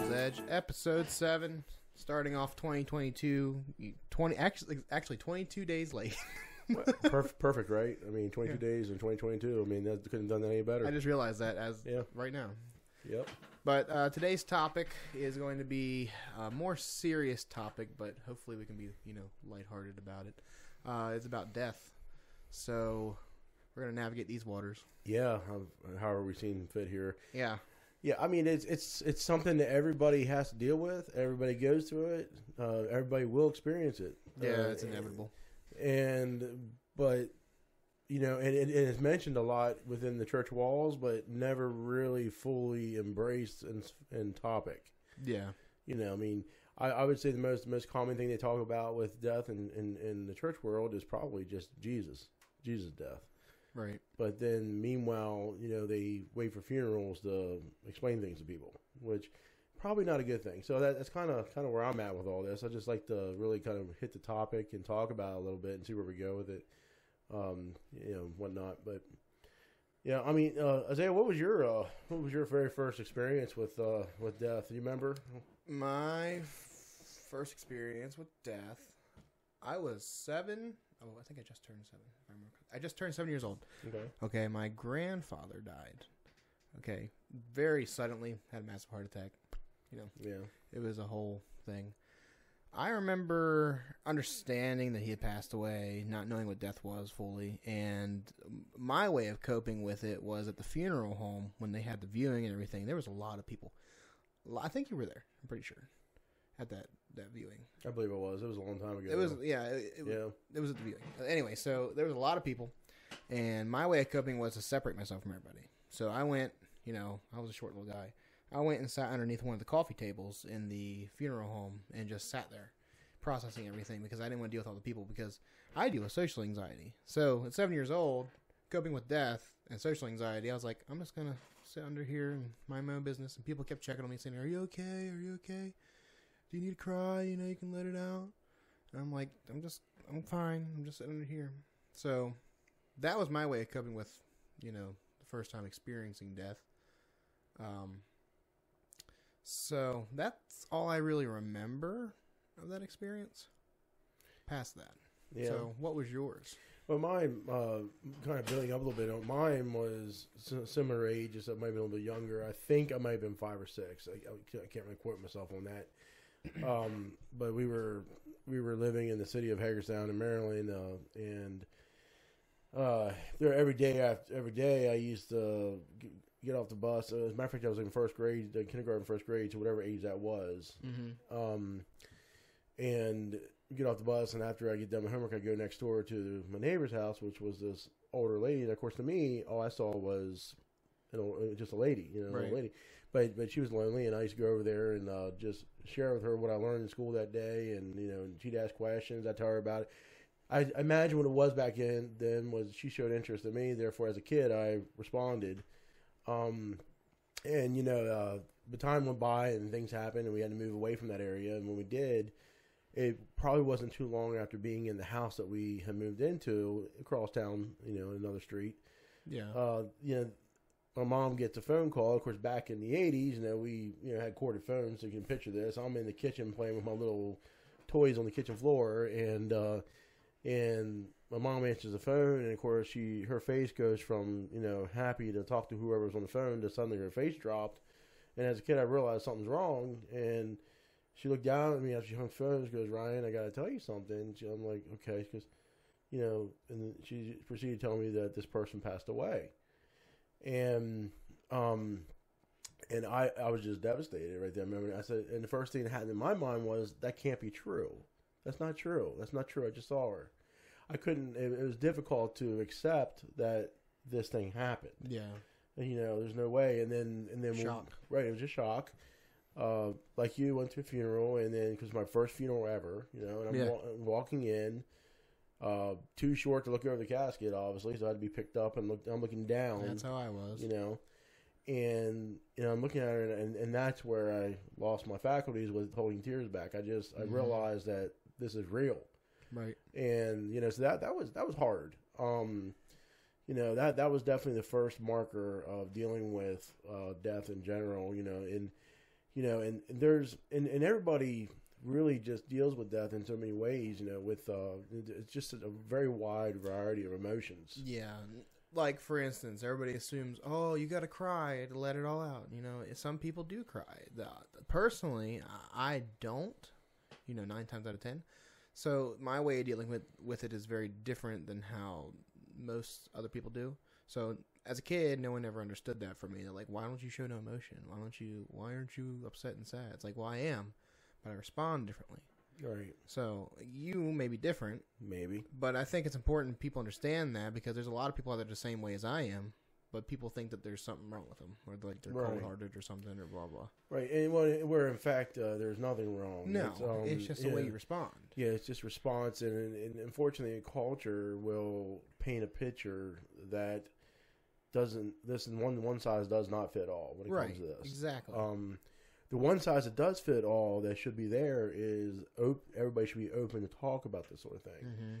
Edge, episode seven, starting off 2022. 20 actually, actually 22 days late. perfect, perfect, right? I mean, 22 days in 2022. I mean, that couldn't have done that any better. I just realized that as Yeah. right now. yep. But uh, today's topic is going to be a more serious topic, but hopefully we can be, you know, lighthearted about it. Uh, it's about death. So we're going to navigate these waters. Yeah. How, however we seen fit here. Yeah. Yeah. I mean, it's it's it's something that everybody has to deal with. Everybody goes through it. Uh, everybody will experience it. Yeah, Uh, it's inevitable. And but you know, and, and it's mentioned a lot within the church walls, but never really fully embraced in in topic. Yeah. You know, I mean, I, I would say the most most common thing they talk about with death in, in, in the church world is probably just Jesus, Jesus' death. Right. But then, meanwhile, you know, they wait for funerals to explain things to people, which probably not a good thing. So that, that's kind of kind of where I'm at with all this. I just like to really kind of hit the topic and talk about it a little bit and see where we go with it, um, you know, whatnot. But yeah, I mean, uh, Isaiah, what was your uh, what was your very first experience with uh, with death? Do you remember? My f- first experience with death, I was seven. Oh, I think I just turned seven. if I remember. I just turned seven years old. Okay. Okay, my grandfather died. Okay, very suddenly, had a massive heart attack. You know, Yeah. it was a whole thing. I remember understanding that he had passed away, not knowing what death was fully, and my way of coping with it was at the funeral home when they had the viewing and everything. There was a lot of people. I think you were there. I'm pretty sure at that that viewing. I believe it was. It was a long time ago. It was yeah. It, it, Yeah. it was at the viewing. Anyway, so there was a lot of people, and my way of coping was to separate myself from everybody. So I went, you know, I was a short little guy. I went and sat underneath one of the coffee tables in the funeral home and just sat there, processing everything because I didn't want to deal with all the people because I deal with social anxiety. So at seven years old, coping with death and social anxiety, I was like, I'm just gonna sit under here and mind my own business. And people kept checking on me, saying, "Are you okay? Are you okay? Do you need to cry? You know, you can let it out." And I'm like, I'm just, I'm fine. I'm just sitting here. So that was my way of coping with, you know, the first time experiencing death. Um, so that's all I really remember of that experience. Past that. Yeah. So what was yours? Well, mine, uh, kind of building up a little bit. Mine was similar age, just that might be a little bit younger. I think I might have been five or six. I, I can't really quote myself on that. Um, but we were we were living in the city of Hagerstown in Maryland, uh, and uh, there every day after every day I used to get off the bus. Uh, as a matter of fact, I was in first grade, uh, kindergarten, first grade, to whatever age that was. Mm-hmm. Um, and get off the bus, and after I get done my homework, I go next door to my neighbor's house, which was this older lady. And of course, to me, all I saw was, you know, just a lady, you know, an Right. old lady. But but she was lonely, and I used to go over there and uh, just share with her what I learned in school that day, and you know, and she'd ask questions. I tell her about it. I, I imagine what it was back in then was she showed interest in me. Therefore, as a kid, I responded. Um, and you know, uh, the time went by and things happened, and we had to move away from that area. And when we did, it probably wasn't too long after being in the house that we had moved into across town, you know, another street. Yeah. Uh, you know, my mom gets a phone call. Of course, back in the '80s, you know, we you know had corded phones, so you can picture this. I'm in the kitchen playing with my little toys on the kitchen floor, and uh, and my mom answers the phone, and of course, she her face goes from you know happy to talk to whoever was on the phone to suddenly her face dropped. And as a kid, I realized something's wrong, and she looked down at me after she hung the phone. She goes, "Ryan, I got to tell you something." She, I'm like, "Okay," because you know, and she proceeded to tell me that this person passed away, and um, and I I was just devastated right there. Remember, I said, and the first thing that happened in my mind was that can't be true. That's not true. That's not true. I just saw her. I couldn't. It, it was difficult to accept that this thing happened. yeah. And, you know, there's no way. And then and then Shock. right? It was a shock. Uh, like you went to a funeral, and then because my first funeral ever, you know, and I'm Yeah. wa- walking in, uh, too short to look over the casket, obviously, so I had to be picked up and look. I'm looking down, That's how I was. you know, and you know, I'm looking at her, and, and that's where I lost my faculties with holding tears back. I just I Mhm. realized that this is real Right. and you know so that that was that was hard um you know that that was definitely the first marker of dealing with uh death in general you know and you know, and, and there's and, and everybody really just deals with death in so many ways. You know, with uh, it's just a very wide variety of emotions. Yeah. Like for instance, everybody assumes, "Oh, you got to cry to let it all out." You know, some people do cry. Personally, I don't. You know, 9 times out of 10. So, my way of dealing with with it is very different than how most other people do. So, as a kid, no one ever understood that for me. They're like, "Why don't you show no emotion? Why don't you why aren't you upset and sad?" It's like, "Well, I am, but I respond differently." Right. So, you may be different, Maybe. but I think it's important people understand that because there's a lot of people out there the same way as I am, but people think that there's something wrong with them, or like they're Right. cold-hearted or something, or blah blah. Right. And when, where in fact uh, there's nothing wrong. No, It's, um, it's just the way yeah. you respond. Yeah, it's just response, and, and unfortunately, culture will paint a picture that doesn't. This one one size does not fit all when it Right, comes to this. exactly. Um, the one size that does fit all that should be there is op- everybody should be open to talk about this sort of thing. hmm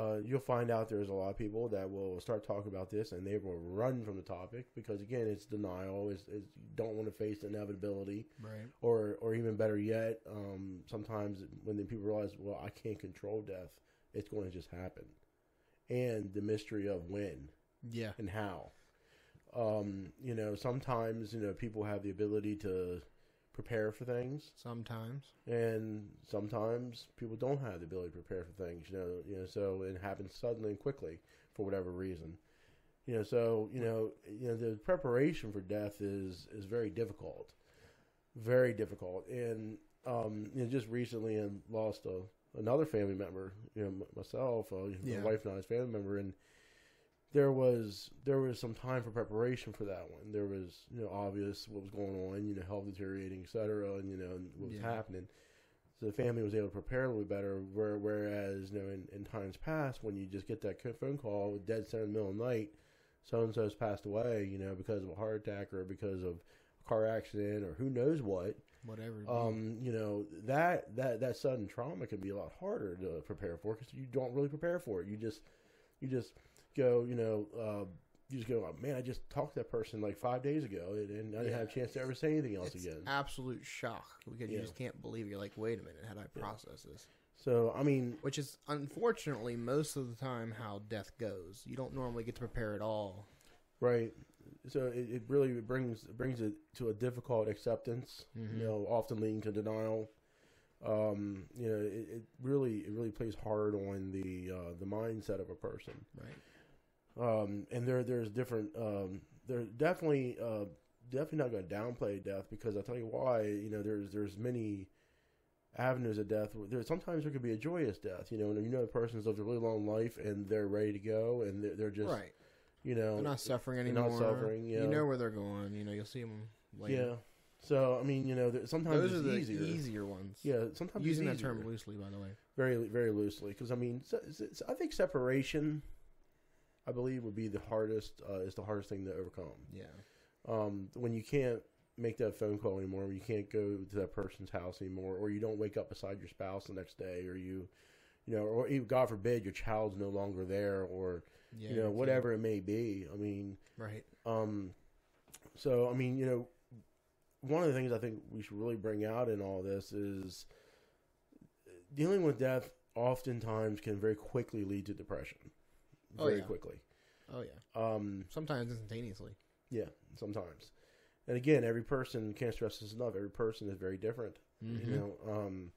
Uh, you'll find out there's a lot of people that will start talking about this and they will run from the topic because again, it's denial. You don't want to face the inevitability Right. or or even better yet, um, sometimes when the people realize, well, I can't control death, it's going to just happen, and the mystery of when Yeah. and how. Um, you know, sometimes you know people have the ability to prepare for things, Sometimes. and sometimes people don't have the ability to prepare for things. You know, you know, so it happens suddenly and quickly for whatever reason. You know, so you know, you know, the preparation for death is is very difficult, very difficult. And um, you know, just recently, and lost a, another family member. You know, myself, uh, Yeah. my wife and I's family member, and there was there was some time for preparation for that one. There was you know obvious what was going on, you know, health deteriorating, et cetera, and you know and what was Yeah. happening. So the family was able to prepare a little bit better. Where, whereas you know in, in times past, when you just get that phone call dead center in the middle of the night, so and so's passed away, you know, because of a heart attack or because of a car accident or who knows what. Whatever. Um, you know that that that sudden trauma can be a lot harder to prepare for because you don't really prepare for it. You just you just go, you know, uh, you just go, oh, man, I just talked to that person like five days ago, and, and I didn't Yeah. have a chance to ever say anything else it's again. absolute shock because you just can't believe it. You're like, wait a minute, how do I Yeah. process this? So I mean, Which is unfortunately most of the time how death goes. You don't normally get to prepare at all. right? So it, it really brings brings it to a difficult acceptance. Mhm. You know, often leading to denial. Um, you know, it, it really it really plays hard on the uh, the mindset of a person. Right. Um, and there there's different um, there's definitely uh, definitely not going to downplay death because I'll tell you why you know there's there's many avenues of death there sometimes there could be a joyous death you know and you know the person's lived a really long life and they're ready to go and they're, they're just right. you know They're not suffering anymore. not suffering yeah You know where they're going. You know, you'll see them later. yeah so I mean you know sometimes Those it's are the easier easier ones. yeah sometimes Using that term loosely, by the way. very very loosely because I mean I think separation I believe would be the hardest uh, is the hardest thing to overcome Yeah. um, when you can't make that phone call anymore, when you can't go to that person's house anymore, or you don't wake up beside your spouse the next day, or you, you know, or even God forbid your child's no longer there, or Yeah. you know whatever it may be. I mean, Right. um, so I mean, you know, one of the things I think we should really bring out in all this is dealing with death. Oftentimes, can very quickly lead to depression. Oh, Very yeah. quickly. Oh yeah. Um, Sometimes instantaneously. Yeah, sometimes. And again, every person can't stress this enough. Every person is very different. Mhm. You know, um,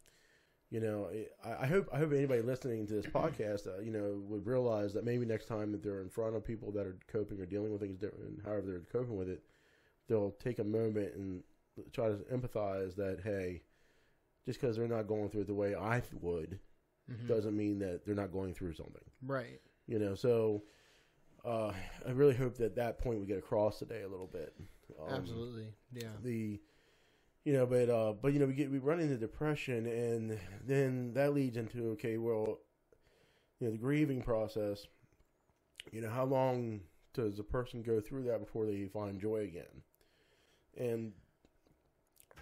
you know. I, I hope I hope anybody listening to this podcast, uh, you know, would realize that maybe next time that they're in front of people that are coping or dealing with things different, however they're coping with it, they'll take a moment and try to empathize that hey, just because they're not going through it the way I would, Mhm. doesn't mean that they're not going through something. Right. You know, so. Uh, I really hope that that point we get across today a little bit. Um, Absolutely. Yeah. the you know but uh but you know we get we run into depression and then that leads into okay well you know the grieving process you know how long does a person go through that before they find joy again and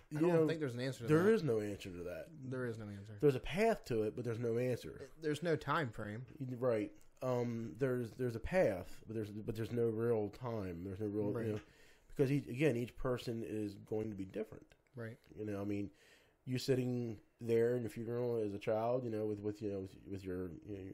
you I don't know think there's an answer to there that. is no answer to that There is no answer. there's a path to it but there's no answer There's no time frame. right um there's there's a path but there's but there's no real time there's no real Right. you know because each, again each person is going to be different Right. You know, I mean, you sitting there in the funeral as a child, you know, with with you know with, with your you know, your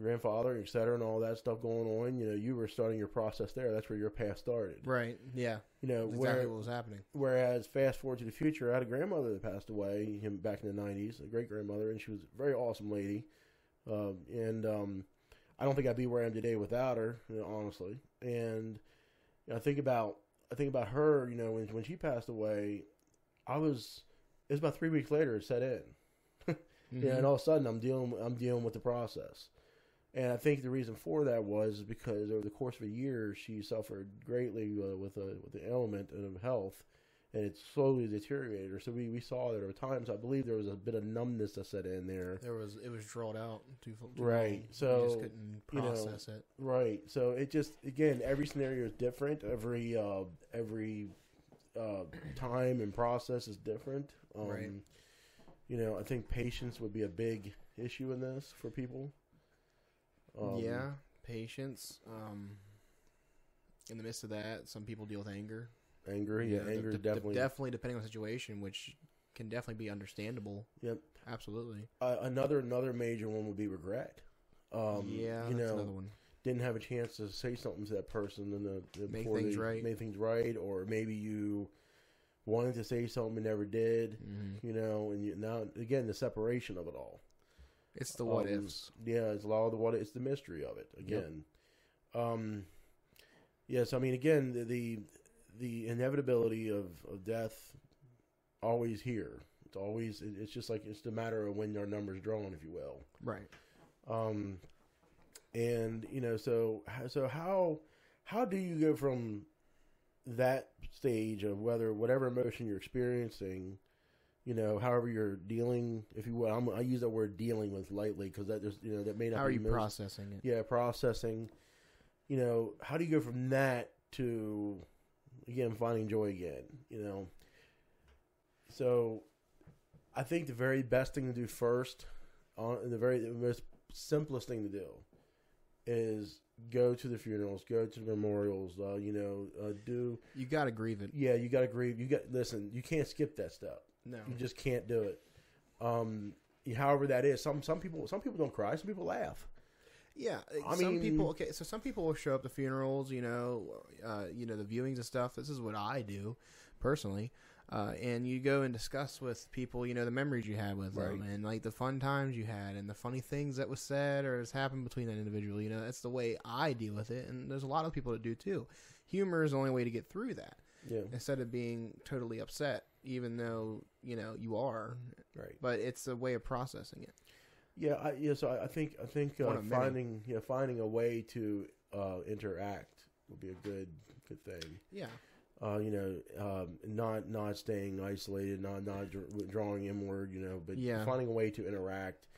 grandfather, et cetera, and all that stuff going on. You know, you were starting your process there. That's where your path started. Right. Yeah. You know, That's where, exactly what was happening. Whereas fast forward to the future, I had a grandmother that passed away him back in the '90s, a great grandmother, and she was a very awesome lady. Um, and um, I don't think I'd be where I am today without her, you know, honestly. And you know, I think about I think about her. You know, when when she passed away, I was it was about three weeks later it set in. Mm-hmm. Yeah, and all of a sudden I'm dealing I'm dealing with the process. And I think the reason for that was because over the course of a year she suffered greatly uh, with a with the ailment of health, and it slowly deteriorated her. So we, we saw that over times. I believe there was a bit of numbness that set in there. There was it was drawn out too, too Right, long. so, you just couldn't you know, it. Right. So it just again every scenario is different. Every uh, every uh, time and process is different. Um, Right. You know, I think patience would be a big issue in this for people. Um, yeah, patience. Um, in the midst of that, some people deal with anger. Anger. Yeah, know, anger de- is de- definitely. definitely depending on the situation, which can definitely be understandable. Yep. Absolutely. uh, another another major one would be regret. Um, yeah, you that's know, another one. didn't have a chance to say something to that person and the, the Make before things they right. made things right, or maybe you wanted to say something and never did. hmm You know, and you, now again the separation of it all. It's the what Um, ifs. Yeah, it's a lot of the what. It's the mystery of it again. Um, yes, I mean again the the, the inevitability of, of death always here. It's always it- it's just like it's the matter of when your number's drawn, if you will. Right. Um, and you know, so so how how do you go from that stage of whether whatever emotion you're experiencing, you know, however you're dealing, if you will, I'm, I use that word dealing with lightly because that there's you know that may not How are be you most- processing it? yeah processing. You know, how do you go from that to again finding joy again? You know, so I think the very best thing to do first, on the very the most simplest thing to do, is go to the funerals, go to the memorials. Uh, you know, uh, do You got to grieve it. yeah, you got to grieve. You got listen. You can't skip that stuff. No. You just can't do it. Um, however that is. Some some people some people don't cry. Some people laugh. Yeah, I some mean- people. Okay, so some people will show up to funerals. You know, uh, you know the viewings and stuff. This is what I do personally. Uh, and you go and discuss with people, you know, the memories you had with them, and like the fun times you had, and the funny things that was said or has happened between that individual. You know, that's the way I deal with it, and there's a lot of people that do too. Humor is the only way to get through that, Yeah, instead of being totally upset, even though you know you are. right. But it's a way of processing it. Yeah, I, yeah. So I, I think I think uh, finding yeah finding a way to uh, interact would be a good good thing. Yeah, Uh, you know, um, not not staying isolated, not not drawing inward. You know, but Yeah. finding a way to interact,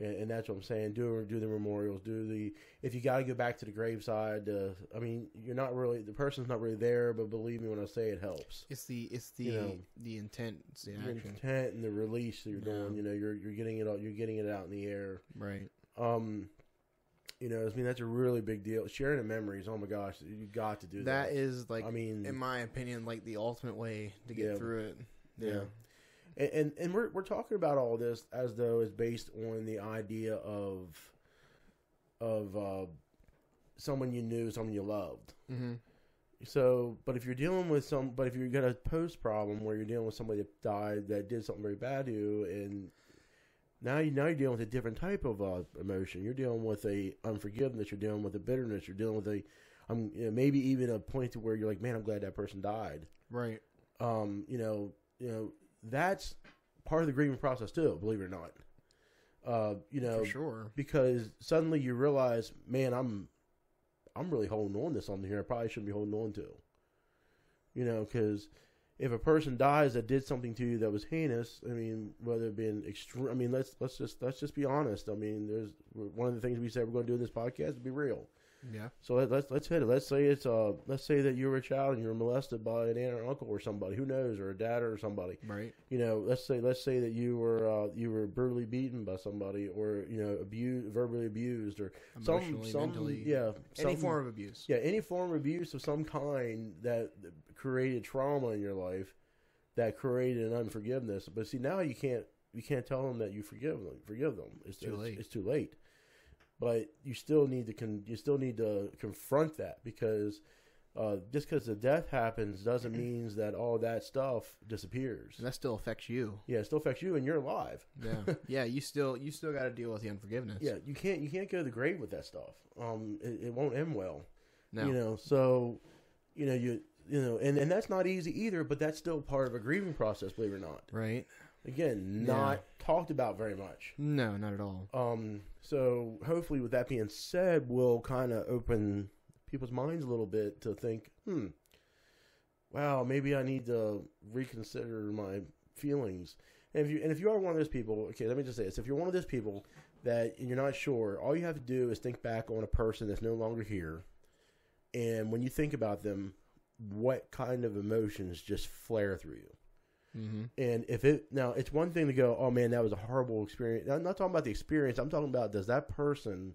and, and that's what I'm saying. Do do the memorials. Do the if you got to go back to the graveside. Uh, I mean, you're not really the person's not really there, but believe me when I say it helps. it's the it's the You know, the intent, it's the The action. intent and the release that you're Yeah. doing. You know, you're you're getting it out. You're getting it out in the air. Right. Um, you know, I mean that's a really big deal. Sharing the memories. Oh my gosh, you got to do that. that is like, I mean, in my opinion, like the ultimate way to get Yeah. through it. yeah. And, and and we're we're talking about all this as though it's based on the idea of of uh, someone you knew, someone you loved. Mm-hmm. So, but if you're dealing with some, but if you've got a post problem where you're dealing with somebody that died that did something very bad to you, and now you now you're dealing with a different type of uh, emotion. You're dealing with a unforgiveness. You're dealing with a bitterness. You're dealing with a, um, you know, maybe even a point to where you're like, man, I'm glad that person died. Right. Um, you know, you know, that's part of the grieving process too. Believe it or not. Uh, you know, For sure. because suddenly you realize, man, I'm I'm really holding on to something here. I probably shouldn't be holding on to. You know, because if a person dies that did something to you that was heinous, I mean, whether it been extreme, I mean, let's let's just let's just be honest. I mean, there's one of the things we said we're going to do in this podcast is be real. Yeah. So let, let's let's hit it. Let's say it's uh let's say that you were a child and you were molested by an aunt or uncle or somebody who knows or a dad or somebody Right. you know, let's say let's say that you were uh, you were brutally beaten by somebody, or you know, abused, verbally abused, or some some mentally, yeah, Any form of abuse. yeah, any form of abuse of some kind that created trauma in your life. that created an unforgiveness. But see, now you can't you can't tell them that you forgive them. Forgive them. It's Too late. It's, too late. But you still need to con- you still need to confront that because uh, just because the death happens doesn't mean that all that stuff disappears. And that still affects you. Yeah, it still affects you, and you're alive. Yeah, yeah. You still you still got to deal with the unforgiveness. Yeah, you can't you can't go to the grave with that stuff. Um, it, it won't end well. no, You know, so you know you you know, and and that's not easy either. But that's still part of a grieving process, believe it or not. right? Again, Yeah. not talked about very much. No, not at all. Um, so hopefully, with that being said, we'll kind of open people's minds a little bit to think, hmm, wow, maybe I need to reconsider my feelings. And if you and if you are one of those people, okay, let me just say this: if you're one of those people that you're not sure, all you have to do is think back on a person that's no longer here, and when you think about them, what kind of emotions just flare through you? Mm-hmm. And if it now, it's one thing to go, oh man, that was a horrible experience. I'm not talking about the experience. I'm talking about does that person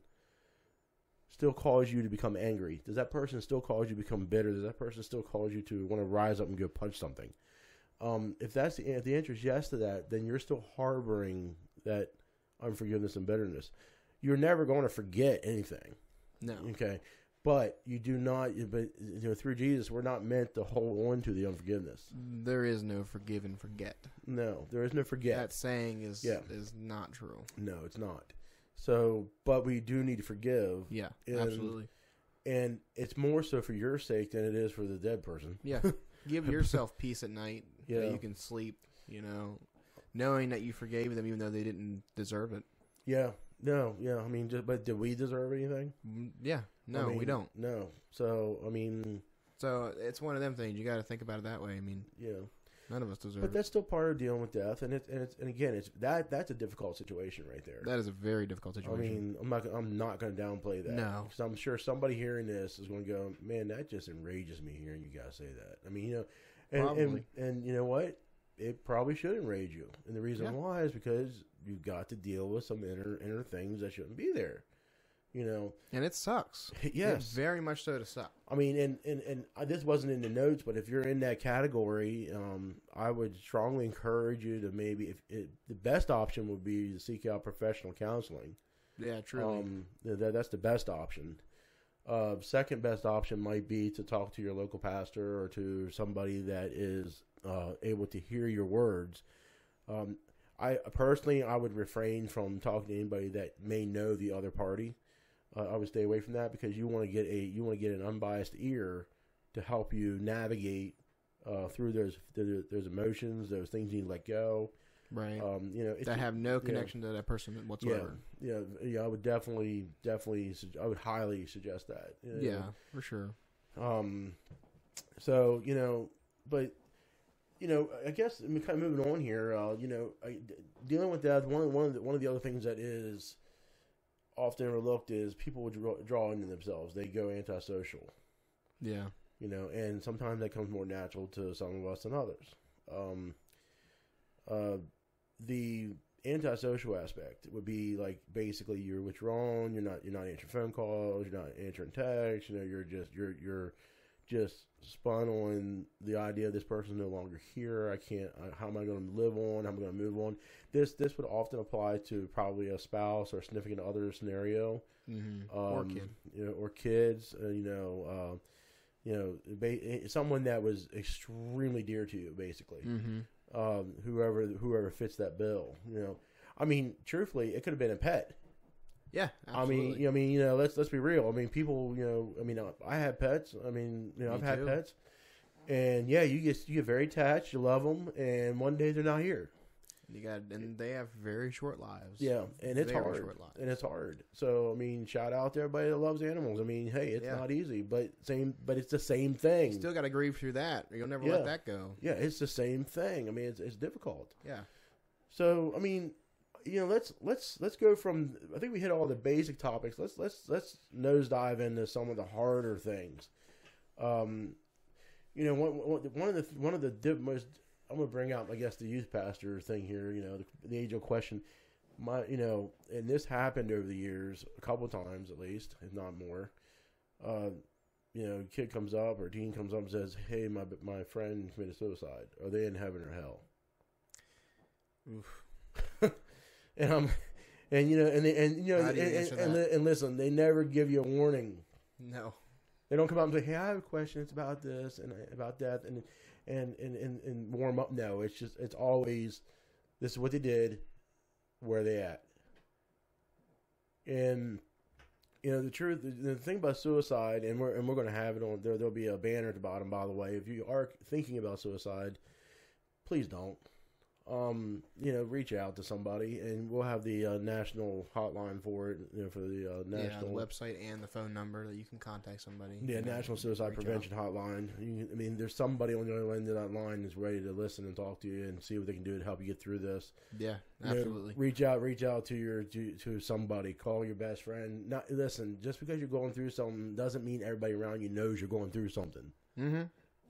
still cause you to become angry? Does that person still cause you to become bitter? Does that person still cause you to want to rise up and go punch something? Um, if that's the if the answer is yes to that, then you're still harboring that unforgiveness and bitterness. You're never going to forget anything. No, Okay. But you do not. But you know, through Jesus, we're not meant to hold on to the unforgiveness. there is no forgive and forget. No, there is no forget. That saying is Yeah. is not true. No, it's not. So, but we do need to forgive, Yeah, And- absolutely. and it's more so for your sake than it is for the dead person. Yeah, give yourself peace at night. Yeah. that you can sleep. You know, knowing that you forgave them even though they didn't deserve it. Yeah, no, yeah. I mean, just, but do we deserve anything? Mm, Yeah, no, I mean, we don't. No. So, I mean, So it's one of them things. You got to think about it that way. I mean, yeah, none of us deserve but it. that's still part of dealing with death, and it's and it's and again, it's that that's a difficult situation right there. That is a very difficult situation. I mean, I'm not I'm not going to downplay that. No. because I'm sure somebody hearing this is going to go, man, that just enrages me hearing you guys say that. I mean, you know, and and, and you know what? It probably should enrage you, and the reason Yeah. why is because you've got to deal with some inner inner things that shouldn't be there. You know, and it sucks. yes, It's very much so to suck. I mean, and, and, and I, this wasn't in the notes, but if you're in that category, um, I would strongly encourage you to maybe, if it, the best option would be to seek out professional counseling. Yeah, truly. Um, that, that's the best option. Uh, second best option might be to talk to your local pastor or to somebody that is uh, able to hear your words. Um, I personally, I would refrain from talking to anybody that may know the other party. Uh, I would stay away from that because you want to get a you want to get an unbiased ear to help you navigate uh, through those those those emotions, those things you need to let go. right. Um, you know, that have no connection to that person whatsoever. yeah, yeah, yeah. I would definitely, definitely, I would highly suggest that. you Yeah, for sure. Um. So you know, but you know, I guess kind of moving on here. Uh, you know, I, d- dealing with death. One of one of the, one of the other things that is often overlooked is people would draw, draw into themselves. They go antisocial. Yeah. You know, and sometimes that comes more natural to some of us than others. Um. Uh, the antisocial aspect would be like basically you're withdrawn. You're not you're not answering phone calls. You're not answering texts. You know, you're just you're you're just spun on the idea this person's no longer here. I can't. How am I going to live on? How am I going to move on? This this would often apply to probably a spouse or significant other scenario, Mm-hmm. um, or kid. you know, or kids. Uh, you know, uh, you know, ba- someone that was extremely dear to you, basically Mm-hmm. um, whoever whoever fits that bill. You know, I mean, truthfully, it could have been a pet. Yeah. I mean, you know, I mean, you know, let's let's be real. I mean, people, you know, I mean, I had pets. I mean, you know, Me I've had too. pets, and yeah, you get you get very attached. You love them, and one day they're not here. you got, and they have very short lives. Yeah, and it's Very hard. And it's hard. So I mean, shout out to everybody that loves animals. I mean, hey, it's Yeah. not easy, but same, but it's the same thing. You still got to grieve through that. You'll never Yeah. let that go. yeah, it's the same thing. I mean, it's it's difficult. Yeah. So I mean, you know, let's let's let's go from. I think we hit all the basic topics. Let's let's let's nosedive into some of the harder things. Um, you know, one one of the one of the dip most. I'm gonna bring out, I guess, the youth pastor thing here. You know, the, the age old question. My, you know, and this happened over the years a couple times at least, if not more. Uh, you know, kid comes up or teen comes up and says, "Hey, my my friend committed suicide. Are they in heaven or hell?" Oof. And I'm, and you know, and they, and you know, and, and, and, and listen, they never give you a warning. No. They don't come out and say, "Hey, I have a question. It's about this and uh, about that," and and and and, and warm up. No, it's just it's always this is what they did, where are they at, and you know the truth. The, the thing about suicide, and we're and we're going to have it on there. There'll be a banner at the bottom. By the way, if you are thinking about suicide, please don't. Um, you know, reach out to somebody, and we'll have the uh, national hotline for it. You know, for the uh, Yeah, national the website and the phone number that you can contact somebody. yeah, National Suicide reach out. Prevention Hotline. You, I mean, there's somebody on the other end of that line is ready to listen and talk to you and see what they can do to help you get through this. Yeah, You know, absolutely. reach out, reach out to your to, to somebody. Call your best friend. Not listen. Just because you're going through something doesn't mean everybody around you knows you're going through something. Mm-hmm.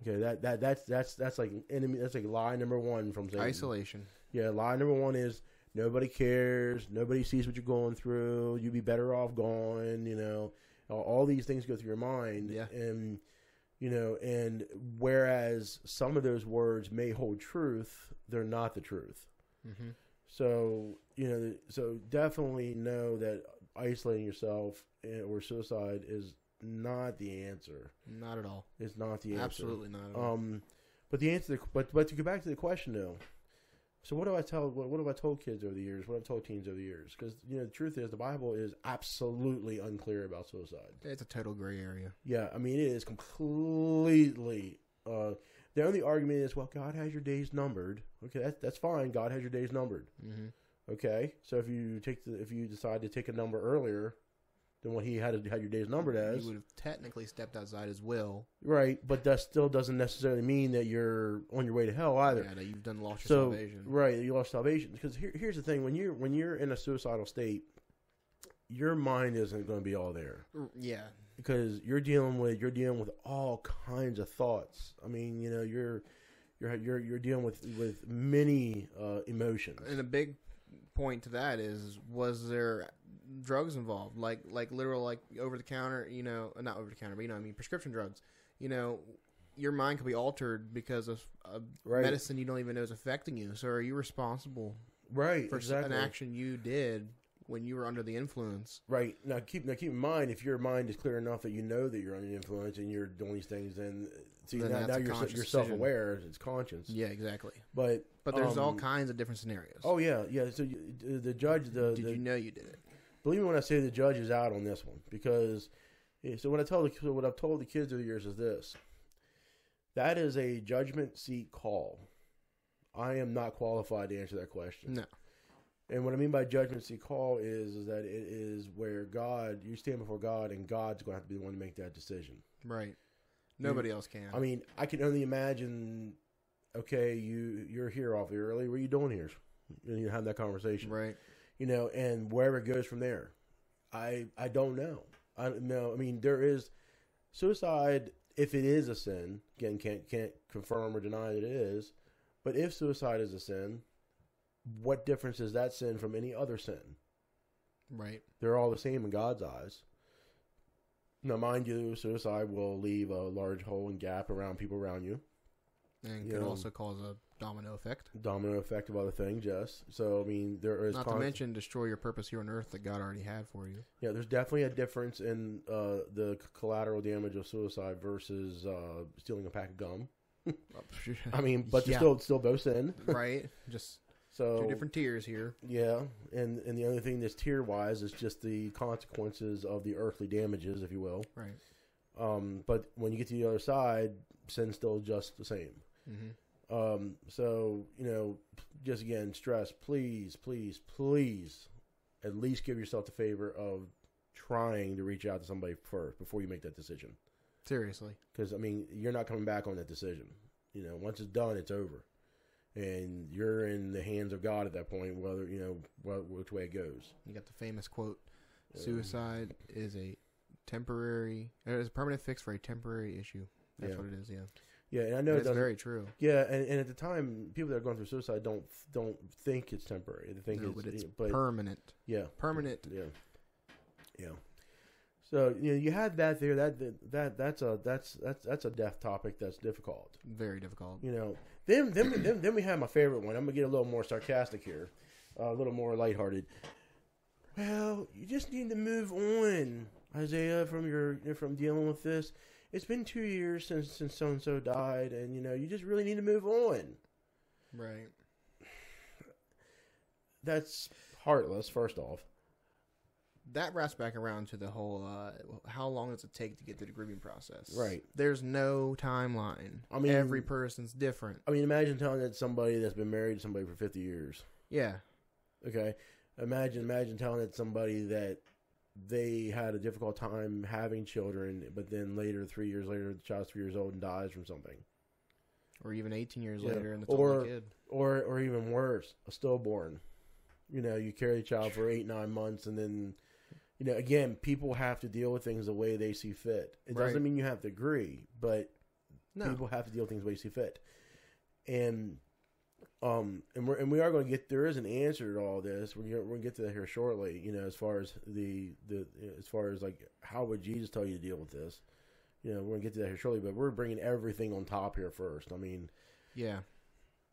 Okay, that that that's that's that's like enemy. That's like lie number one from Satan. Isolation. Yeah, lie number one is nobody cares. Nobody sees what you're going through. You'd be better off gone. You know, all, all these things go through your mind. Yeah. And, you know, and whereas some of those words may hold truth, they're not the truth. Mm-hmm. So, you know, so definitely know that isolating yourself eh, or suicide is not the answer. Not at all. It's not the answer. Absolutely not at all. Um, but the answer, but but to get back to the question though, so what do I tell? What, what have I told kids over the years? What have I told teens over the years? Because you know the truth is the Bible is absolutely unclear about suicide. it's a total gray area. Yeah, I mean it is completely. Uh, the only argument is, well, God has your days numbered. Okay, that's that's fine. God has your days numbered. Mm-hmm. Okay, so if you take the if you decide to take a number earlier than what He had had your days numbered as, You would have technically stepped outside his will. right? But that still doesn't necessarily mean that you're on your way to hell either. Yeah, that you've done lost your so salvation. right you lost salvation because here, here's the thing when you're when you're in a suicidal state your mind isn't going to be all there Yeah. because you're dealing with you're dealing with all kinds of thoughts i mean you know you're you're you're, you're dealing with with many uh, emotions And a big point to that is, was there drugs involved? Like, like literal, like over the counter, you know, not over the counter, but you know, I mean, prescription drugs. You know, your mind could be altered because of a right medicine you don't even know is affecting you. So, are you responsible right for exactly an action you did when you were under the influence? right now keep now keep in mind if your mind is clear enough that you know that you're under the influence and you're doing these things then see Then now, now you're you're self-aware it's conscience Yeah, exactly. but But there's all Um, kinds of different scenarios. Oh yeah, yeah. So you, the the judge, the, did the you know you did it? Believe me when I say the judge is out on this one because eh, so what I tell the so what I've told the kids over the years is this: that is a judgment seat call. I am not qualified to answer that question. No. And what I mean by judgment seat call is is that it is where God you stand before God and God's going to have to be the one to make that decision. Right. Nobody else can. I mean, I can only imagine. Okay, you you're here off early. What are you doing here? And you have that conversation right. You know, and wherever it goes from there. I I don't know. I don't know. I mean, there is suicide. If it is a sin, again, can't can't confirm or deny that it is. But if suicide is a sin, what difference is that sin from any other sin? Right. They're all the same in God's eyes. Now, mind you, suicide will leave a large hole and gap around people around you. And You could know, also cause a domino effect. Domino effect of other things, yes. So, I mean, there is Not to mention destroy your purpose here on earth that God already had for you. Yeah, there's definitely a difference in uh, the collateral damage of suicide versus uh, stealing a pack of gum. I mean, but Yeah. still still both sin. right? Just So two different tiers here. yeah, and and the only thing that's tier wise is just the consequences of the earthly damages, if you will. Right. Um, but when you get to the other side, sin's still just the same. Hmm Um, so you know, just again, stress. Please, please, please, at least give yourself the favor of trying to reach out to somebody first before you make that decision. Seriously. because I mean you're not coming back on that decision. You know, once it's done, it's over, and you're in the hands of God at that point. Whether you know wh- which way it goes. You got the famous quote Um, Suicide is a temporary, it is a permanent fix for a temporary issue. That's Yeah. what it is, yeah. Yeah, and I know it it's very true. yeah, and, and at the time, people that are going through suicide don't don't think it's temporary. They think No, it's, but it's but permanent. yeah, Permanent. yeah, yeah. So you know, you had that there. That that that's a that's that's that's a death topic that's difficult. Very difficult. You know, then then we- then, then we have my favorite one. I'm gonna get a little more sarcastic here, uh, a little more lighthearted. Well, you just need to move on, Isaiah, from your from dealing with this. It's been two years since since so and so died, and you know you just really need to move on. Right. That's heartless. First off, That wraps back around to the whole uh, how long does it take to get through the grieving process? Right. There's no timeline. I mean- every person's different. I mean, imagine telling that somebody that's been married to somebody for 50 years. Yeah. Okay, imagine imagine telling that somebody that they had a difficult time having children, but then later, three years later, the child's three years old and dies from something, Or even 18 years Yeah. later, and it's Or- only kid. or or even worse, a stillborn. You know, you carry the child for eight nine months, and then, you know, again, people have to deal with things the way they see fit. It doesn't mean you have to agree, but No. people have to deal with things the way they see fit. And um and we're and we are going to get there is an answer to all this. We're gonna, we're going to get to that here shortly. You know, as far as the the as far as like how would Jesus tell you to deal with this? You know, we're going to get to that here shortly, but we're bringing everything on top here first. I mean, Yeah.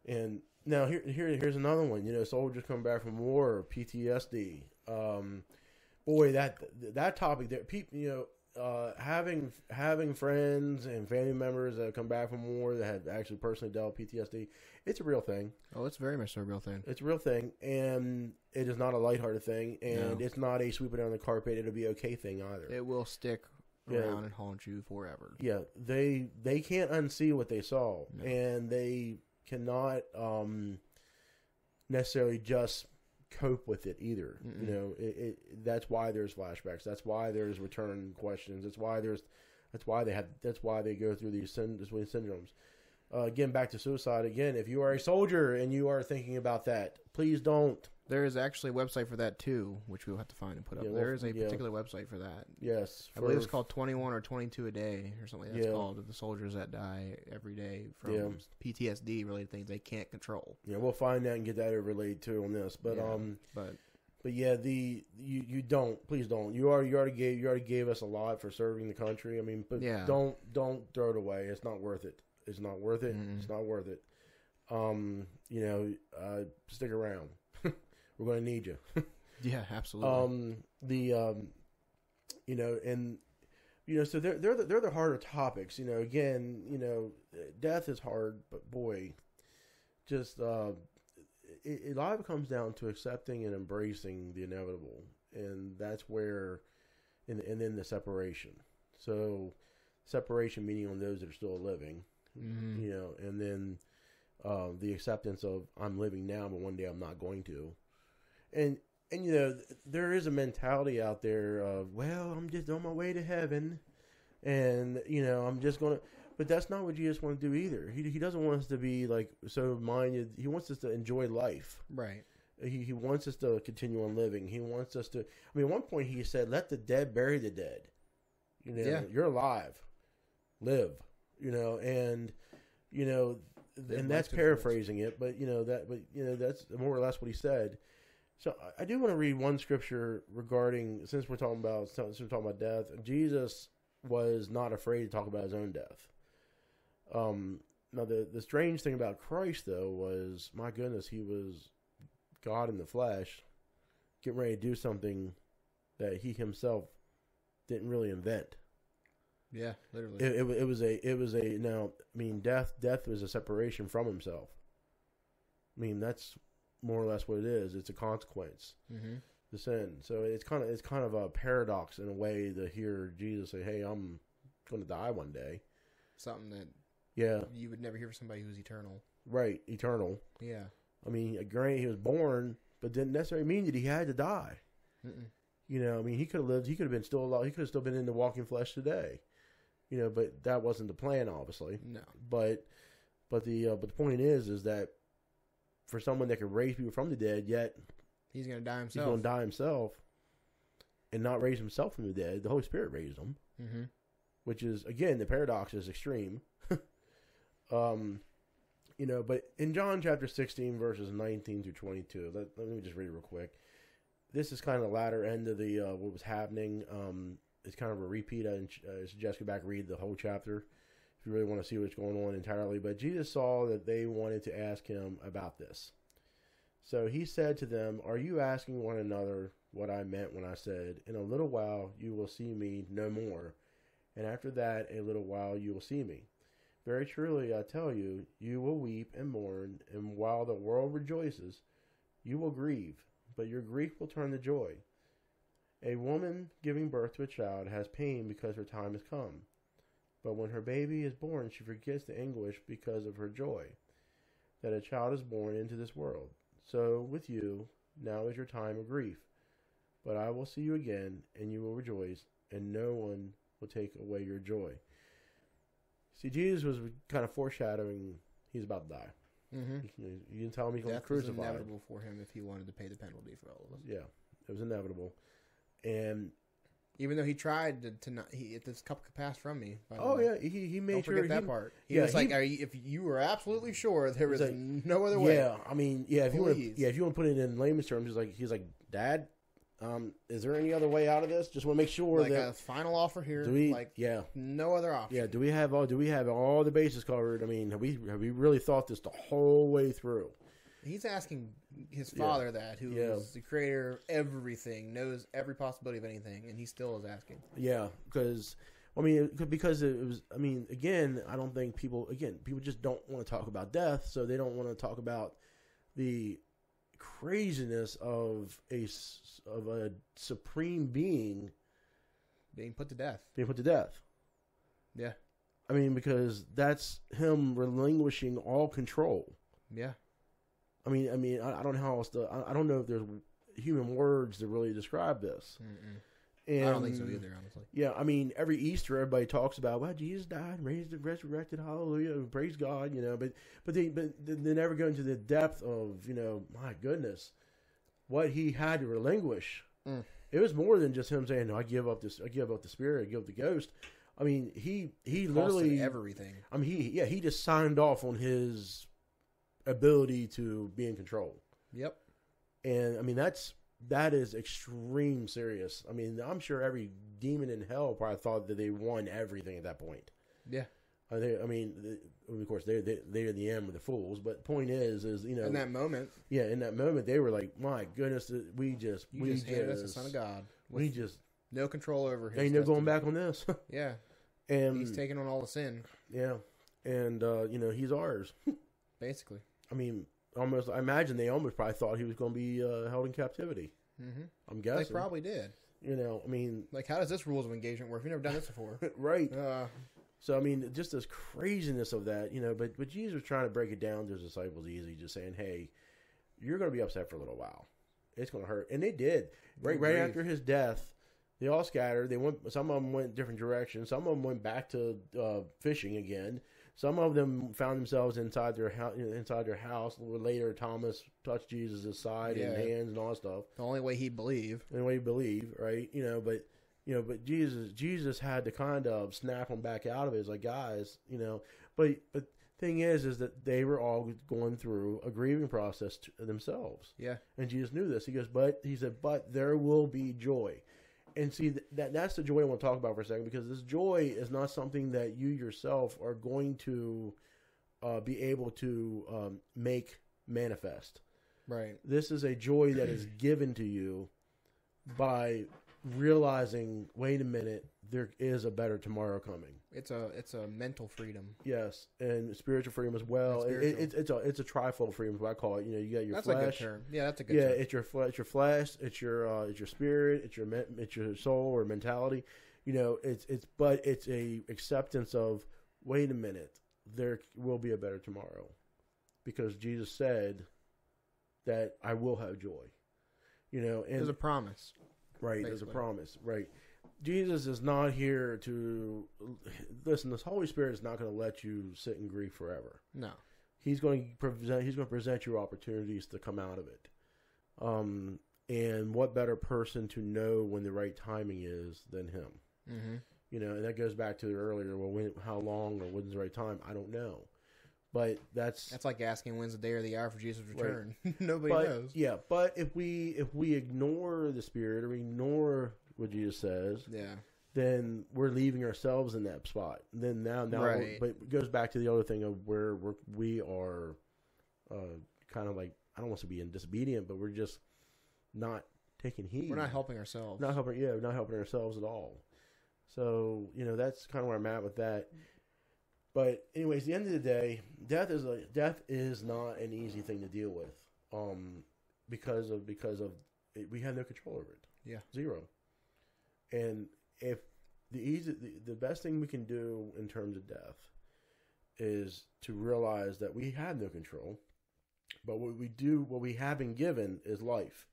and now here, here, here's another one. You know, soldiers coming back from war, PTSD. Um, boy, that that topic there, people, you know, uh, having having friends and family members that have come back from war that have actually personally dealt with PTSD, it's a real thing. Oh, it's very much a real thing. It's a real thing, and it is not a lighthearted thing, and No. it's not a sweep it under the carpet. It'll be okay thing either. It will stick Yeah. around and haunt you forever. yeah they they can't unsee what they saw No. and they cannot um necessarily just cope with it either. Mm-mm. you know it, it that's why there's flashbacks. That's why there's return questions. That's why there's that's why they have that's why they go through these syn- syndromes. Uh, again back to suicide. Again if you are a soldier and you are thinking about that please don't There is actually a website for that too, which we'll have to find and put up. Yeah, we'll- there is a yeah. particular website for that. yes I believe it's for- called 21 or 22 a day or something. That's Yeah. called the soldiers that die every day from Yeah. PTSD related things they can't control. yeah we'll find that and get that overlaid too on this but Yeah. um But But yeah, the you, you don't please don't. You already you already gave you already gave us a lot for serving the country. I mean, but Yeah. don't don't throw it away. It's not worth it. It's not worth it. Mm-mm. It's not worth it. Um, you know, uh, stick around. We're going to need you. yeah, absolutely. Um, the um, you know, and you know, so they're they're the, they're the harder topics. You know, again, you know, death is hard, but boy, just uh, it, it a lot of it comes down to accepting and embracing the inevitable, and that's where, and and then the separation. So, separation meaning on those that are still living, Mhm. you know, and then uh, the acceptance of I'm living now, but one day I'm not going to, and and you know there is a mentality out there of well I'm just on my way to heaven, and you know I'm just gonna, but that's not what Jesus wants to do either. He he doesn't want us to be like so minded. He wants us to enjoy life. right. He, he wants us to continue on living. He wants us to. I mean, at one point he said, "Let the dead bury the dead." You know, Yeah. you're alive, live. You know, and you know, and that's paraphrasing it, but you know that, but you know that's more or less what he said. So I- do want to read one scripture regarding since we're talking about since we're talking about death. Jesus was not afraid to talk about his own death. Um, now the the strange thing about Christ though was, my goodness, he was God in the flesh, getting ready to do something that he himself didn't really invent. Yeah, literally. It, it, it was a it was a now I mean death death was a separation from himself. I mean that's more or less what it is. It's a consequence, hmm the sin. So it's kind of it's kind of a paradox in a way to hear Jesus say, "Hey, I'm going to die one day." Something that Yeah, you would never hear from somebody who's eternal. right, eternal. Yeah. I mean, granted, he was born, but didn't necessarily mean that he had to die. Mm-mm. You know, I mean, he could have lived. He could have been still alive. He could have still been in the walking flesh today. You know, but that wasn't the plan, obviously. No. But, but the uh, but the point is, is that for someone that could raise people from the dead, yet He's gonna die himself. he's going to die himself, and not raise himself from the dead. The Holy Spirit raised him, hmm which is again the paradox is extreme. um, you know, but in John chapter sixteen, verses nineteen through twenty-two, let, let me just read it real quick. This is kind of the latter end of the uh, what was happening. Um, it's kind of a repeat. I uh, suggest go back and read the whole chapter if you really want to see what's going on entirely. But Jesus saw that they wanted to ask him about this. So he said to them, Are you asking one another what I meant when I said, In a little while you will see me no more, and after that a little while you will see me? Very truly I tell you, you will weep and mourn, and while the world rejoices, you will grieve, but your grief will turn to joy. A woman giving birth to a child has pain because her time has come. But when her baby is born, she forgets the anguish because of her joy that a child is born into this world. So with you, now is your time of grief. But I will see you again, and you will rejoice, and no one will take away your joy. See, Jesus was kind of foreshadowing he's about to die. Mm-hmm. You, you can tell him he's going to was crucify. inevitable for him if he wanted to pay the penalty for all of us. Yeah, it was inevitable. And Even though he tried to, to not, he this cup could pass from me. by the oh way. yeah, he he made Don't sure forget that he, part. He yeah, was like, Are you, if you were absolutely sure there was like, no other way. Yeah, I mean, yeah. If you want, yeah, if you want to put it in layman's terms, he's like, he's like, Dad, um, is there any other way out of this? Just want to make sure like that a final offer here. do we, like yeah, no other option. yeah. Do we have all? Do we have all the bases covered? I mean, have we have we really thought this the whole way through? He's asking his Yeah. father that, who is Yeah. the creator of everything, knows every possibility of anything, and he still is asking. Yeah, because I mean, because it was. I mean, again, I don't think people. Again, people just don't want to talk about death, so they don't want to talk about the craziness of a of a supreme being Being put to death. being put to death. Yeah. I mean, because that's him relinquishing all control. Yeah. I mean, I mean, I, I don't know how else to. I, I don't know if there's human words to really describe this. Mm-mm. And, I don't think so either, honestly. Yeah, I mean, every Easter, everybody talks about, well, Jesus died, raised, resurrected, hallelujah, praise God, you know. But but they but they never go into the depth of, you know, my goodness, what he had to relinquish. Mm. It was more than just him saying, "No, I give up this, I give up the spirit, I give up the ghost." I mean, he he literally everything. I mean, he yeah, he just signed off on his ability to be in control, Yep. and I mean that's that is extreme serious. I mean, I'm sure every demon in hell probably thought that they won everything at that point. Yeah. I, mean, of course they're they're the end with the fools, but point is is you know In that moment, yeah in that moment they were like, my goodness, we just you we just handed us the Son of God. we just no control over his ain't no going back on this, Yeah. and He's taking on all the sin, yeah, and uh, you know he's ours. basically. I mean, almost. I imagine they almost probably thought he was going to be uh, held in captivity. Mm-hmm. I'm guessing They probably did. You know, I mean, Like, how does this rules of engagement work? We've never done this before. right. uh, So I mean, just this craziness of that, you know. But but Jesus was trying to break it down to his disciples easy, just saying, "Hey, you're going to be upset for a little while. It's going to hurt," and they did. Right right after his death, they all scattered. They went. Some of them went different directions. Some of them went back to uh, fishing again. Some of them found themselves inside their house. Inside their house. Later, Thomas touched Jesus' side and hands and all that stuff. the only way he'd believe. in the way he believe, right? You know, but you know, but Jesus, Jesus had to kind of snap them back out of it. It's like, guys, you know, but but thing is, is that they were all going through a grieving process themselves, Yeah. and Jesus knew this. He goes, but he said, but there will be joy, and see that that's the joy I want to talk about for a second because this joy is not something that you yourself are going to uh, be able to um, make manifest Right. this is a joy that is given to you by realizing wait a minute there is a better tomorrow coming It's a it's a mental freedom. yes and spiritual freedom as well And it, it's it's a it's a trifold freedom what i call it you know you got your that's a good flesh term. Yeah, that's a good yeah term. it's your flesh it's your flesh it's your uh it's your spirit it's your it's your soul or mentality you know it's it's but it's a acceptance of wait a minute there will be a better tomorrow because jesus said that i will have joy you know and There's a promise. Right, there's a promise. Right. Jesus is not here to listen. This Holy Spirit is not going to let you sit in grief forever. No. He's going to present. He's going to present you opportunities to come out of it. Um, and what better person to know when the right timing is than him? Mm-hmm. You know, and that goes back to earlier. Well, when, how long or when's the right time? I don't know, but that's That's like asking when's the day or the hour for Jesus' return. Nobody but knows. yeah. But if we if we ignore the Spirit or ignore what Jesus says, Yeah. then we're leaving ourselves in that spot. Then now, now, Right. but it goes back to the other thing of where we're, we are, uh, kind of like I don't want to be in disobedient, but we're just not taking heed. We're not helping ourselves. not helping. Yeah, we're not helping ourselves at all. So you know that's kind of where I'm at with that. But anyways, the end of the day, death is a death is not an easy thing to deal with, um, because of because of it, we have no control over it. Yeah. zero. And if the easy, the, the best thing we can do in terms of death is to realize that we have no control, but what we do, what we have been given, is life.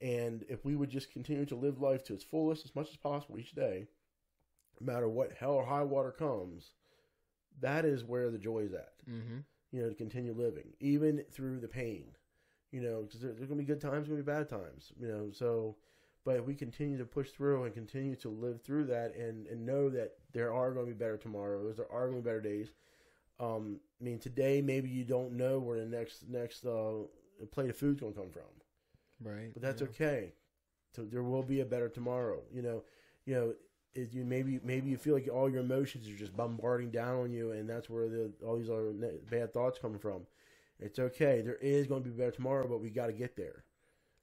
And if we would just continue to live life to its fullest as much as possible each day, no matter what hell or high water comes, that is where the joy is at. Mm-hmm. You know, to continue living, even through the pain. You know, because there, there's going to be good times, going to be bad times. You know, so, but if we continue to push through and continue to live through that, and and know that there are going to be better tomorrows, there are going to be better days. Um, I mean, today maybe you don't know where the next next uh, plate of food's going to come from Right. but that's yeah. okay. So there will be a better tomorrow. You know, you know, it, you maybe maybe you feel like all your emotions are just bombarding down on you, and that's where the all these other bad thoughts coming from. It's okay. There is going to be better tomorrow, but we got to get there.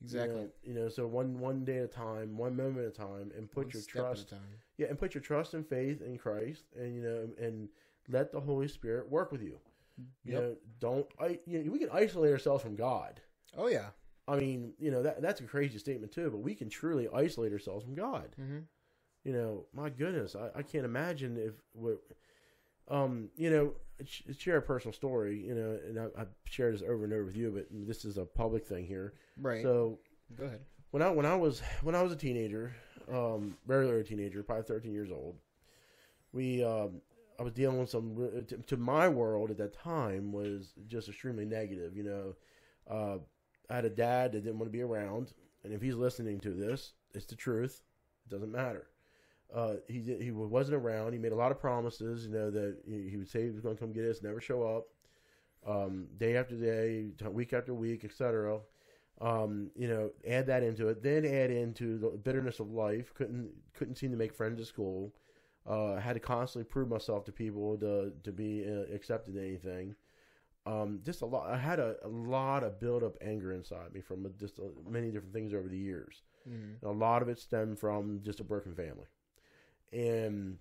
You Exactly. know, You know, so one one day at a time, one moment at a time, and put One your step at a trust. Yeah, and put your trust and faith in Christ, and you know, and let the Holy Spirit work with you. You Yep. know, don't I? You know, we can isolate ourselves from God. Oh yeah. I mean, you know, that that's a crazy statement too, but we can truly isolate ourselves from God. Mm-hmm. You know, my goodness, I, I can't imagine if we um, you know, sh- share a personal story, you know, and I, I've shared this over and over with you, but this is a public thing here. Right. So Go ahead. when I when I was when I was a teenager, um, very early teenager, probably thirteen years old, we um, I was dealing with some to, to my world at that time was just extremely negative. You know, uh, I had a dad that didn't want to be around, and if he's listening to this, it's the truth. It doesn't matter. Uh, he did- he wasn't around. He made a lot of promises. You know that he he would say he was going to come get us, never show up. Um, day after day, week after week, etc um, you know, add that into it. Then add into the bitterness of life. Couldn't couldn't seem to make friends at school. Uh, had to constantly prove myself to people to to be uh, accepted in anything. Um, just a lot. I had a, a lot of build up anger inside me from just uh, many different things over the years. Mm-hmm. A lot of it stemmed from just a broken family. And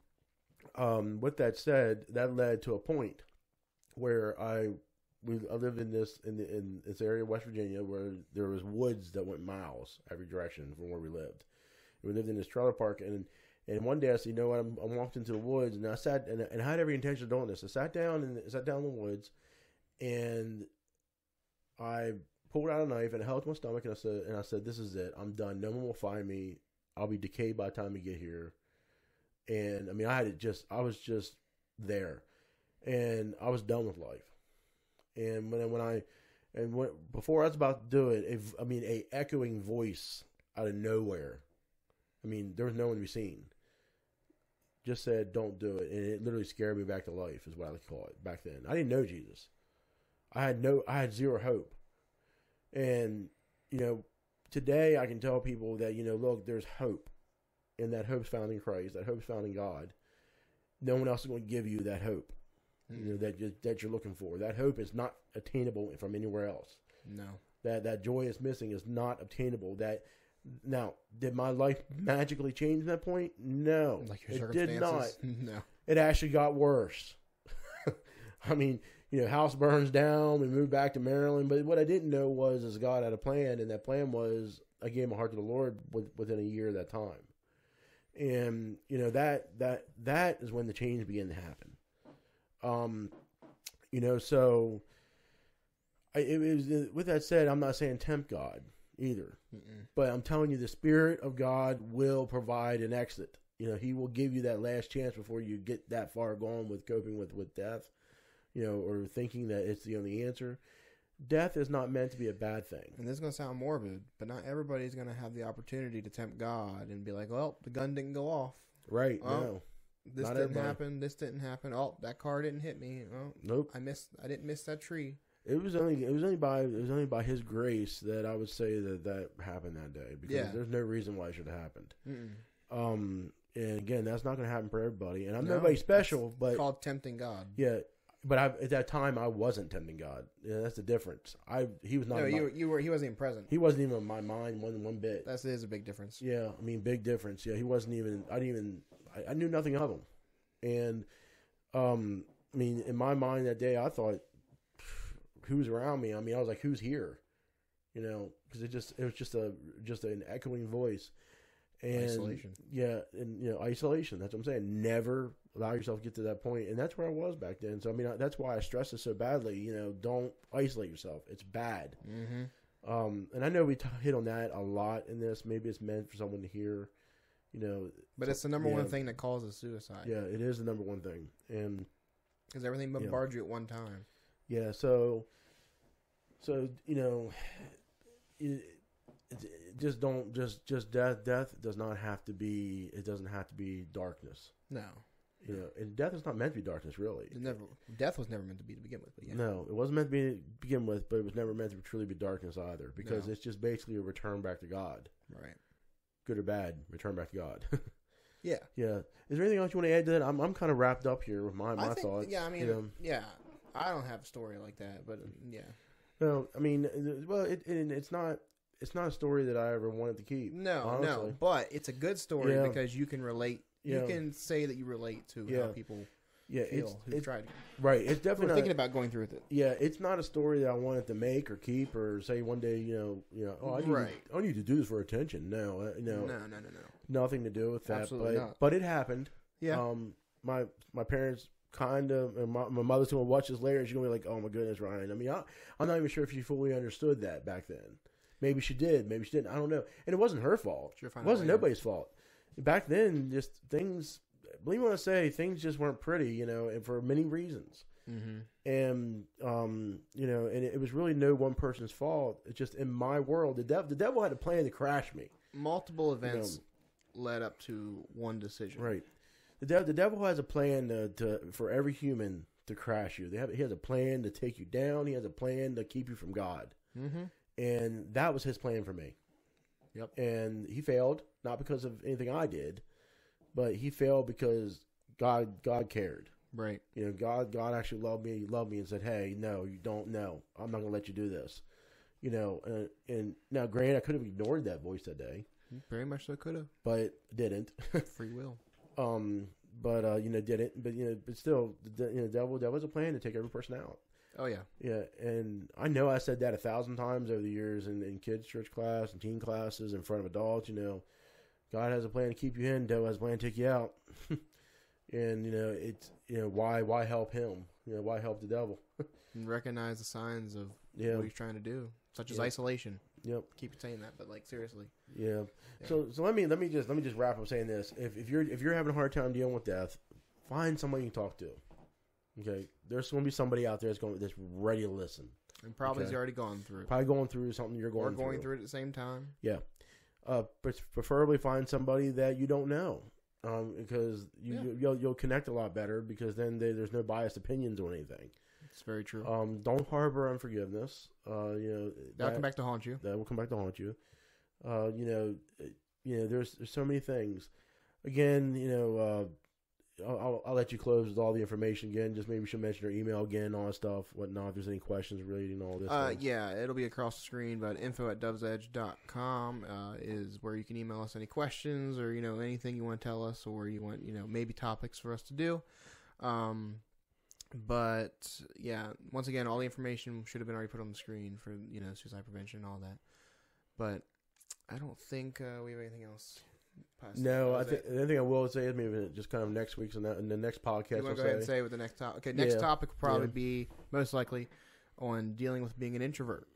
um, with that said, that led to a point where I we I lived in this in the, in this area of West Virginia where there was woods that went miles every direction from where we lived. We lived in this trailer park, and and one day I said, you know what, I'm, I walked into the woods, and I sat and, and I had every intention of doing this. I sat down and sat down in the woods, and I pulled out a knife and I held it to my stomach, and I said, and I said, this is it. I'm done. No one will find me. I'll be decayed by the time we get here. And I mean, I had it just, I was just there, and I was done with life. And when when I and when, before I was about to do it, if I mean a echoing voice out of nowhere, I mean there was no one to be seen. Just said, "Don't do it," and it literally scared me back to life. Is what I call it back then. I didn't know Jesus. I had no, I had zero hope, and you know, today I can tell people that you know, look, there's hope, and that hope's found in Christ. That hope's found in God. No one else is going to give you that hope you know that you, that you're looking for. That hope is not attainable from anywhere else. No. That that joy is missing is not obtainable. That now did my life magically change at that point? No, Like your it did not. no. It actually got worse. I mean, you know, house burns down. We moved back to Maryland, but what I didn't know was is God had a plan, and that plan was I gave my heart to the Lord with, within a year of that time, and you know that that that is when the change began to happen. Um, you know, so I, it was with that said, I'm not saying tempt God either, Mm-mm. but I'm telling you, the Spirit of God will provide an exit. You know, He will give you that last chance before you get that far gone with coping with with death. You know, or thinking that it's the only answer. Death is not meant to be a bad thing. And this is gonna sound morbid, but not everybody's gonna have the opportunity to tempt God and be like, "Well, the gun didn't go off. Right? Oh. no. This Not didn't everybody. happen. This didn't happen. Oh, that car didn't hit me. Oh, Nope. I missed. I didn't miss that tree. It was only it was only by it was only by His grace that I would say that that happened that day because Yeah. there's no reason why it should have happened. Mm-mm. Um, and again, that's not going to happen for everybody. And I'm No, nobody special, but called tempting God. yeah, but I, at that time, I wasn't tempting God. Yeah, that's the difference. I he was not. No, in my- you you were he wasn't even present. he wasn't even in my mind one one bit. That is a big difference. Yeah, I mean, big difference. Yeah, he wasn't even. I didn't even. I, I knew nothing of him, and um, I mean, in my mind that day, I thought, who's around me? I mean, I was like, who's here? You know, because it just it was just a just an echoing voice, and Isolation. Yeah, and you know, isolation. That's what I'm saying. Never allow yourself to get to that point, and that's where I was back then. So I mean, I, that's why I stress it so badly. You know, don't isolate yourself. It's bad. Mm-hmm. Um, and I know we t- hit on that a lot in this. Maybe it's meant for someone to hear. You know, But it's the number one thing that causes suicide. Yeah, it is the number one thing, and Because everything bombards you at one time. yeah, so, so you know, it, it, just don't just just death. Death does not have to be. It doesn't have to be darkness. No. You know, and death is not meant to be darkness, really. It never death was never meant to be to begin with, but yeah. No, it wasn't meant to be to begin with, but it was never meant to truly be darkness either, because No. it's just basically a return back to God, Right. good or bad, return back to God. Yeah. yeah. Is there anything else you want to add to that? I'm I'm kind of wrapped up here with my my think, thoughts. yeah, I mean, you know. yeah. I don't have a story like that, but yeah. No, I mean, uh, well, it, it it's not it's not a story that I ever wanted to keep. No, honestly. no, but it's a good story Yeah. because you can relate. Yeah. You can say that you relate to Yeah. how people Yeah, it's, it's tried. right. It's definitely not, thinking about going through with it. yeah. It's not a story that I wanted to make or keep or say one day. You know, you know. Oh, I need, Right. to, I need to do this for attention. No, uh, no, No, no, no, no, no. nothing to do with that. Absolutely but not. but it happened. Yeah. Um, my my parents kind of, and my, my mother's gonna watch this later, and she's gonna be like, "Oh my goodness, Ryan." I mean, I, I'm not even sure if she fully understood that back then. Maybe she did, maybe she didn't. I don't know. And it wasn't her fault. It wasn't nobody's fault. Back then, just things. Believe me when I say, things just weren't pretty, you know, and for many reasons. Mm-hmm. And um, you know, and it, it was really no one person's fault. It's just in my world, the devil, the devil had a plan to crash me. Multiple events led up to one decision. Right. The devil, the devil has a plan to, to for every human to crash you. They have he has a plan to take you down. He has a plan to keep you from God, Mm-hmm. and that was his plan for me. Yep. And he failed not because of anything I did, but he failed because God God cared. Right. You know, God God actually loved me. He loved me and said, "Hey, no, you don't. know. I'm not going to let you do this." You know, and, and now, granted, I could have ignored that voice that day, Very much so I could have. but didn't. Free will. um, but uh, you know, didn't. But you know, but still, the, you know, devil that was a plan to take every person out. Oh yeah. Yeah, and I know I said that a thousand times over the years in, in kids' church class and teen classes in front of adults. You know, God has a plan to keep you in. Devil has a plan to take you out. and you know, it's you know why why help him? You know, why help the devil? And recognize the signs of Yeah. what he's trying to do, such as Yeah. isolation. Yep. Keep saying that, but like seriously. Yeah. Yeah. So so let me let me just let me just wrap up saying this. If if you're if you're having a hard time dealing with death, find somebody you can talk to. Okay. There's going to be somebody out there that's going that's ready to listen. And probably Okay. he's already gone through. Probably going through something you're going Or going, going through it at the same time. Uh, preferably find somebody that you don't know, um, because you, Yeah. you you'll, you'll connect a lot better because then they, there's no biased opinions on anything. It's very true. Um, don't harbor unforgiveness. Uh, you know That'll that, come back to haunt you. that will come back to haunt you. Uh, you know, you know, there's there's so many things. Again, you know, uh, I'll, I'll, let you close with all the information again. Just maybe you should mention your email again, all that stuff, whatnot. If there's any questions relating to all this. Uh, yeah, it'll be across the screen, but info at dovesedge.com uh, is where you can email us any questions or, you know, anything you want to tell us or you want, you know, maybe topics for us to do. Um, but, yeah, once again, all the information should have been already put on the screen for, you know, suicide prevention and all that. But I don't think uh, we have anything else. Past- No, I think the only thing I will say is maybe just kind of next week's and in the next podcast. You want I'll to go ahead and say. with the next topic? Okay, next Yeah. topic will probably Yeah. be most likely on dealing with being an introvert,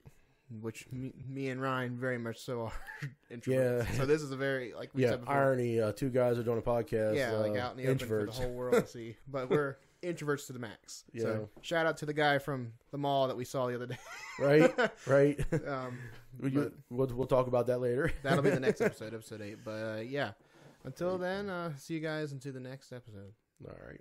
which me, me and Ryan very much so are introverts. Yeah. So this is a very like we yeah, said before. irony. Uh, two guys are doing a podcast. yeah, like uh, out in the open for the whole world to see. But we're introverts to the max. Yeah. So shout out to the guy from the mall that we saw the other day. right, right. um, you- we'll we'll talk about that later. that'll be the next episode, episode eight. But uh, yeah, until then, uh, see you guys into the next episode. All right.